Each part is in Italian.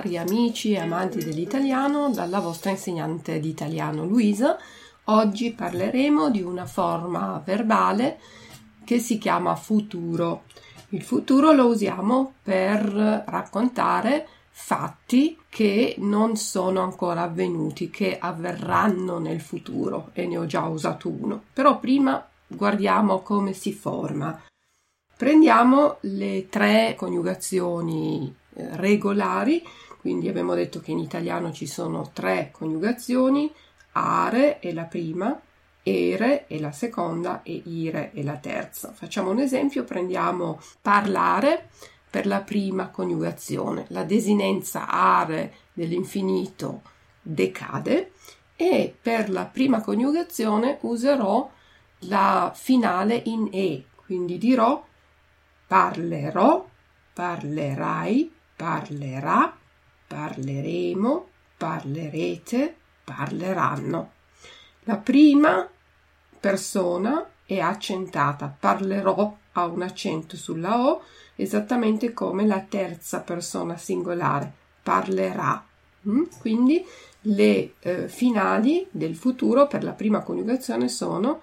cari amici e amanti dell'italiano dalla vostra insegnante di italiano Luisa. Oggi parleremo di una forma verbale che si chiama futuro. Il futuro lo usiamo per raccontare fatti che non sono ancora avvenuti, che avverranno nel futuro e ne ho già usato uno. Però prima guardiamo come si forma. Prendiamo le tre coniugazioni eh, regolari, quindi abbiamo detto che in italiano ci sono tre coniugazioni, are è la prima, ere è la seconda e ire è la terza. Facciamo un esempio, prendiamo parlare per la prima coniugazione. La desinenza are dell'infinito decade e per la prima coniugazione userò la finale in e, quindi dirò parlerò, parlerai, parlerà, parleremo, parlerete, parleranno. La prima persona è accentata, parlerò ha un accento sulla O, esattamente come la terza persona singolare, parlerà. Mm? Quindi le eh, finali del futuro per la prima coniugazione sono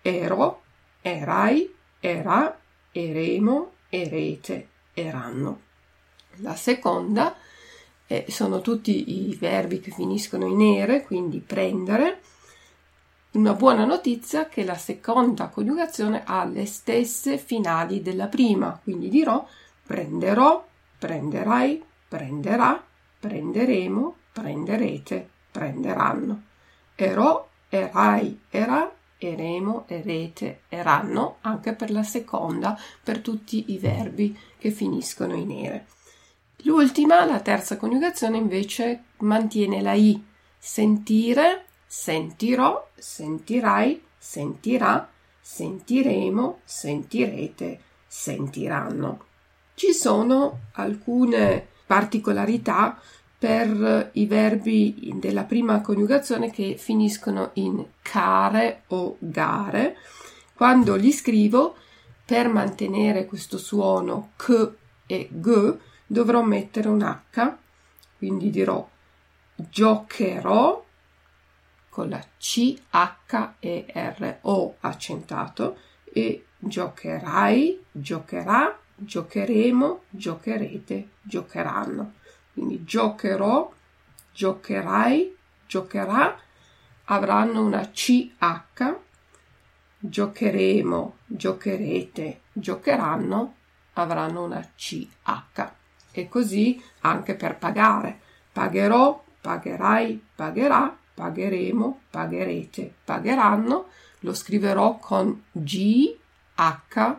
ero, erai, era, eremo, erete, eranno. La seconda eh, sono tutti i verbi che finiscono in ere, quindi prendere. Una buona notizia è che la seconda coniugazione ha le stesse finali della prima, quindi dirò prenderò, prenderai, prenderà, prenderemo, prenderete, prenderanno. Erò, erai, era, eremo, erete, eranno, anche per la seconda, per tutti i verbi che finiscono in ere. L'ultima, la terza coniugazione, invece mantiene la i. Sentire, sentirò, sentirai, sentirà, sentiremo, sentirete, sentiranno. Ci sono alcune particolarità per i verbi della prima coniugazione che finiscono in care o gare. Quando li scrivo, per mantenere questo suono k e g, dovrò mettere un H, quindi dirò giocherò con la C, H e R O accentato e giocherai, giocherà, giocheremo, giocherete, giocheranno. Quindi giocherò, giocherai, giocherà, avranno una CH, giocheremo, giocherete, giocheranno, avranno una CH. E così anche per pagare. Pagherò, pagherai, pagherà, pagheremo, pagherete, pagheranno. Lo scriverò con G, H,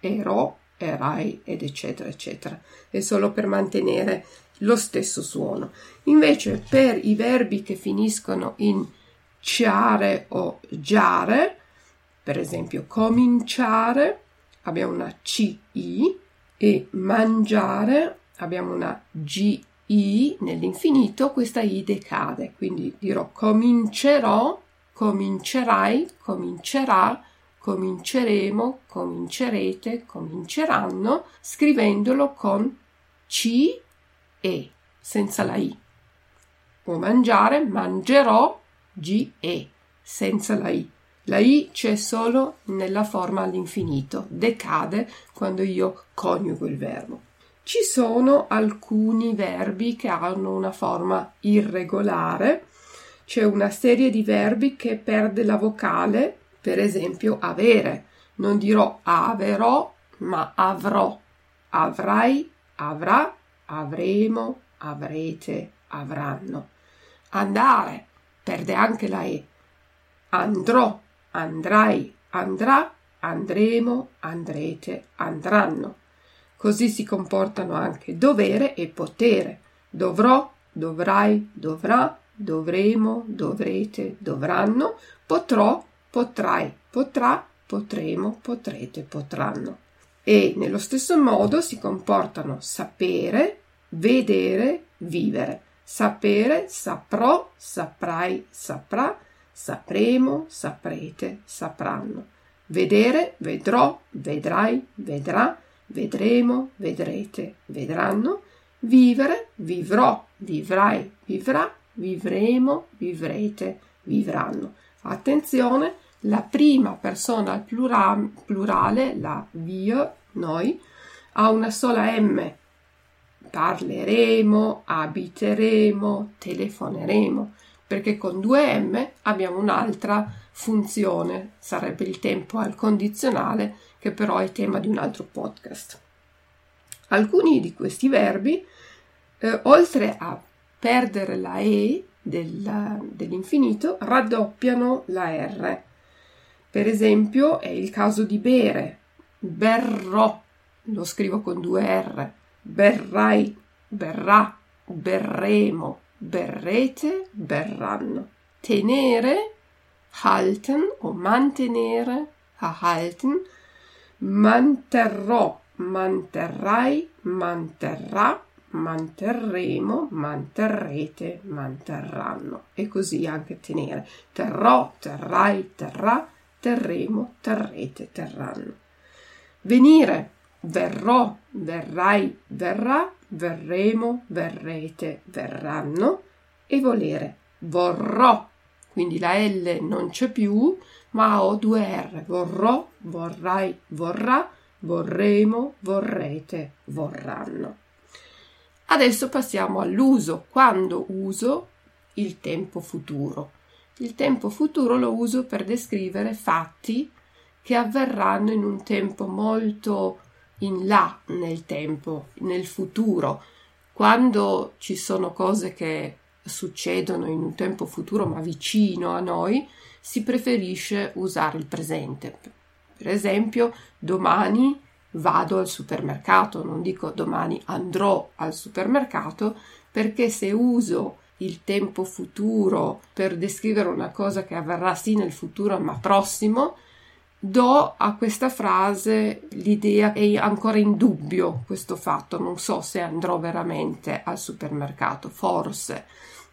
ero, erai ed eccetera eccetera. È solo per mantenere lo stesso suono. Invece per i verbi che finiscono in ciare o giare, per esempio cominciare, abbiamo una CI e mangiare abbiamo una GI nell'infinito, questa I decade, quindi dirò comincerò, comincerai, comincerà, cominceremo, comincerete, cominceranno, scrivendolo con C e senza la I. O mangiare, mangerò, G e senza la I. La I c'è solo nella forma all'infinito, decade quando io coniugo il verbo. Ci sono alcuni verbi che hanno una forma irregolare, c'è una serie di verbi che perde la vocale, per esempio avere. Non dirò averò, ma avrò. Avrai, avrà, avremo, avrete, avranno. andare, perde anche la E. Andrò, andrai, andrà, andremo, andrete, andranno. Così si comportano anche dovere e potere. Dovrò, dovrai, dovrà, dovremo, dovrete, dovranno, potrò, potrai, potrà, potremo, potrete, potranno. E nello stesso modo si comportano sapere, vedere, vivere. Sapere, saprò, saprai, saprà, sapremo, saprete, sapranno. Vedere, vedrò, vedrai, vedrà, vedremo, vedrete, vedranno. Vivere, vivrò, vivrai, vivrà, vivremo, vivrete, vivranno. Attenzione, la prima persona al plura- plurale, la wir, noi, ha una sola M. Parleremo, abiteremo, telefoneremo, perché con due M abbiamo un'altra funzione, sarebbe il tempo al condizionale, che però è tema di un altro podcast. Alcuni di questi verbi, eh, oltre a perdere la E del, dell'infinito, raddoppiano la R. Per esempio, è il caso di bere, berrò, lo scrivo con due R, berrai, berrà, berremo, berrete, berranno. Tenere, halten o mantenere, erhalten, manterrò, manterrai, manterrà, manterremo, manterrete, manterranno. E così anche tenere. Terrò, terrai, terrà, terremo, terrete, terranno. Venire, verrò, verrai, verrà, verremo, verrete, verranno. E volere, vorrò. Quindi la L non c'è più, ma ho due R. Vorrò, vorrai, vorrà, vorremo, vorrete, vorranno. Adesso passiamo all'uso. Quando uso il tempo futuro? Il tempo futuro lo uso per descrivere fatti che avverranno in un tempo molto in là nel tempo, nel futuro. Quando ci sono cose che succedono in un tempo futuro ma vicino a noi, si preferisce usare il presente. Per esempio, domani vado al supermercato, non dico domani andrò al supermercato, perché se uso il tempo futuro per descrivere una cosa che avverrà sì nel futuro ma prossimo, do a questa frase l'idea che è ancora in dubbio questo fatto, non so se andrò veramente al supermercato, forse.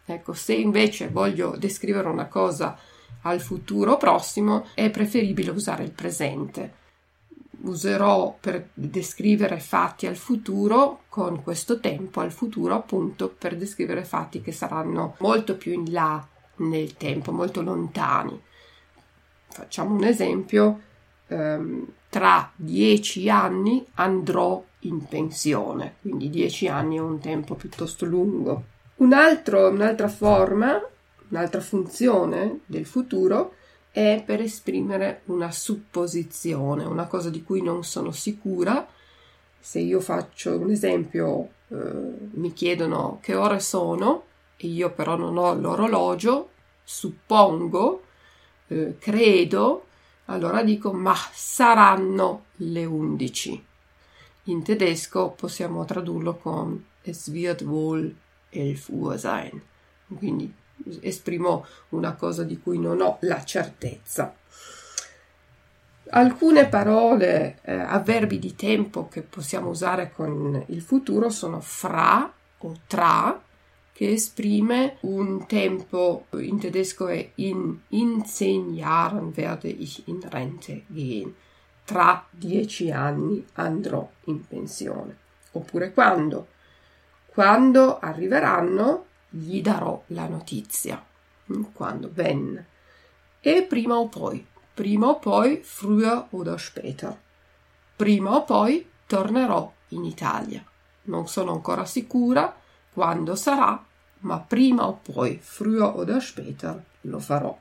Ecco, se invece voglio descrivere una cosa al futuro prossimo, è preferibile usare il presente userò per descrivere fatti al futuro con questo tempo al futuro appunto per descrivere fatti che saranno molto più in là nel tempo, molto lontani. Facciamo un esempio, ehm, tra dieci anni andrò in pensione, quindi dieci anni è un tempo piuttosto lungo. Un altro, un'altra forma, un'altra funzione del futuro è per esprimere una supposizione, una cosa di cui non sono sicura. Se io faccio un esempio, eh, mi chiedono che ore sono e io però non ho l'orologio, suppongo, eh, credo, allora dico ma saranno le 11. In tedesco possiamo tradurlo con es wird wohl 11 Uhr sein. Quindi esprimo una cosa di cui non ho la certezza. Alcune parole, eh, avverbi di tempo che possiamo usare con il futuro sono fra o tra, che esprime un tempo, in tedesco è in, in zehn Jahren werde ich in Rente gehen. Tra dieci anni andrò in pensione. Oppure quando? Quando arriveranno gli darò la notizia. Mm, quando? Wenn. E prima o poi. Prima o poi, früher oder später. Prima o poi tornerò in Italia. Non sono ancora sicura quando sarà, ma prima o poi, früher oder später, lo farò.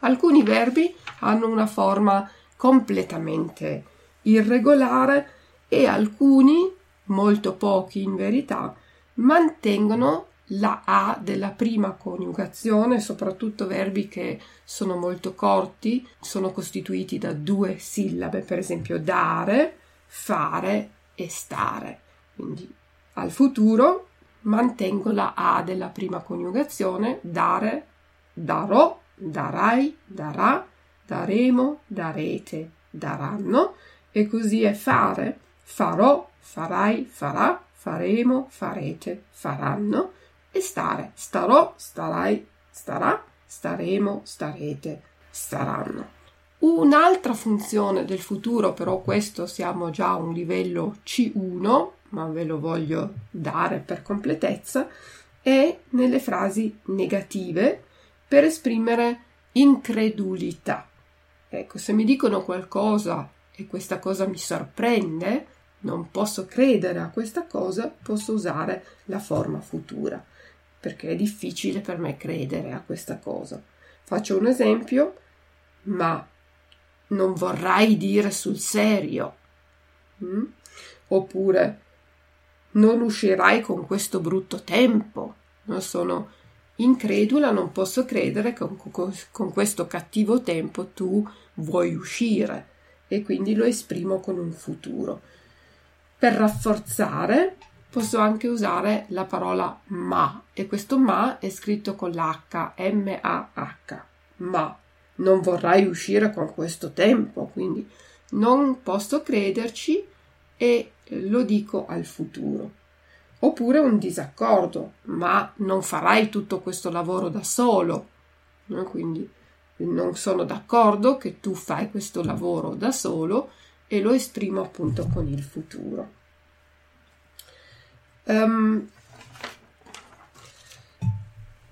Alcuni verbi hanno una forma completamente irregolare e alcuni, molto pochi in verità, mantengono la A della prima coniugazione, soprattutto verbi che sono molto corti, sono costituiti da due sillabe, per esempio dare, fare e stare. Quindi al futuro mantengo la A della prima coniugazione, dare, darò, darai, darà, daremo, darete, daranno e così è fare, farò, farai, farà, faremo, farete, faranno e stare, starò, starai, starà, staremo, starete, staranno. Un'altra funzione del futuro, però questo siamo già a un livello C1, ma ve lo voglio dare per completezza, è nelle frasi negative per esprimere incredulità. Ecco, se mi dicono qualcosa e questa cosa mi sorprende, non posso credere a questa cosa, posso usare la forma futura, perché è difficile per me credere a questa cosa. Faccio un esempio, ma non vorrai dire sul serio. Mm? Oppure non uscirai con questo brutto tempo. Non sono incredula, non posso credere che con, con questo cattivo tempo tu vuoi uscire e quindi lo esprimo con un futuro. Per rafforzare posso anche usare la parola ma e questo ma è scritto con l'H, M-A-H, ma non vorrai uscire con questo tempo, quindi non posso crederci e lo dico al futuro. Oppure un disaccordo, ma non farai tutto questo lavoro da solo, quindi non sono d'accordo che tu fai questo lavoro da solo e lo esprimo appunto con il futuro. Um,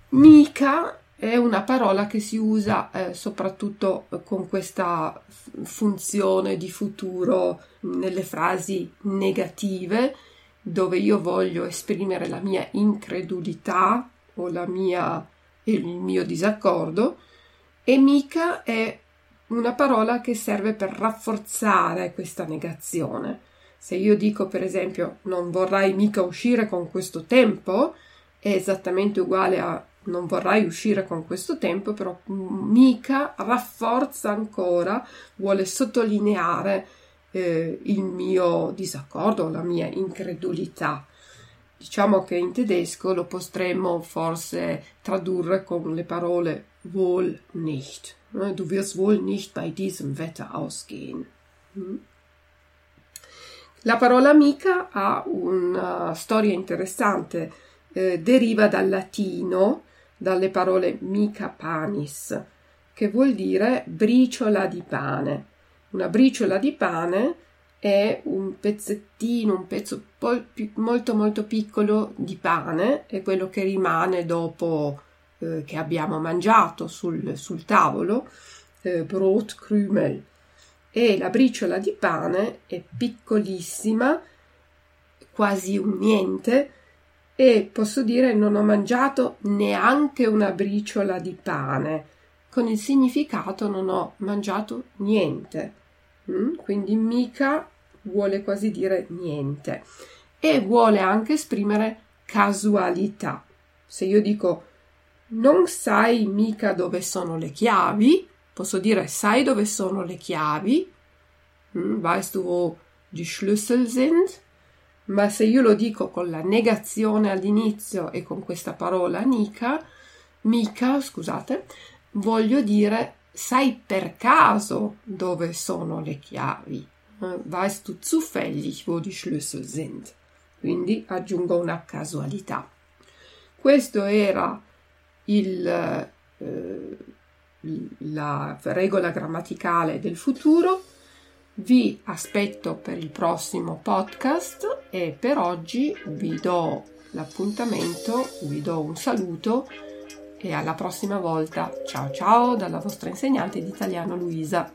mica è una parola che si usa eh, soprattutto con questa funzione di futuro nelle frasi negative dove io voglio esprimere la mia incredulità o la mia, il mio disaccordo e mica è una parola che serve per rafforzare questa negazione. Se io dico per esempio non vorrai mica uscire con questo tempo, è esattamente uguale a non vorrai uscire con questo tempo, però mica rafforza ancora, vuole sottolineare eh, il mio disaccordo, la mia incredulità. Diciamo che in tedesco lo potremmo forse tradurre con le parole wohl nicht. Eh, du wirst wohl nicht bei diesem Wetter ausgehen. Mm. La parola amica ha una storia interessante, eh, deriva dal latino, dalle parole mica panis, che vuol dire briciola di pane. Una briciola di pane è un pezzettino, un pezzo molto molto piccolo di pane, è quello che rimane dopo eh, che abbiamo mangiato sul, sul tavolo, eh, Brotkrümel. E la briciola di pane è piccolissima, quasi un niente, e posso dire non ho mangiato neanche una briciola di pane, con il significato non ho mangiato niente. Mm? Quindi mica vuole quasi dire niente e vuole anche esprimere casualità. Se io dico non sai mica dove sono le chiavi, posso dire sai dove sono le chiavi? Mm? Weißt du wo die Schlüssel sind? Ma se io lo dico con la negazione all'inizio e con questa parola mica, mica, scusate, voglio dire sai per caso dove sono le chiavi. Eh, weißt du zufällig wo die Schlüssel sind? Quindi aggiungo una casualità. Questo era il, eh, la regola grammaticale del futuro. Vi aspetto per il prossimo podcast e per oggi vi do l'appuntamento, vi do un saluto e alla prossima volta. Ciao ciao dalla vostra insegnante di italiano Luisa.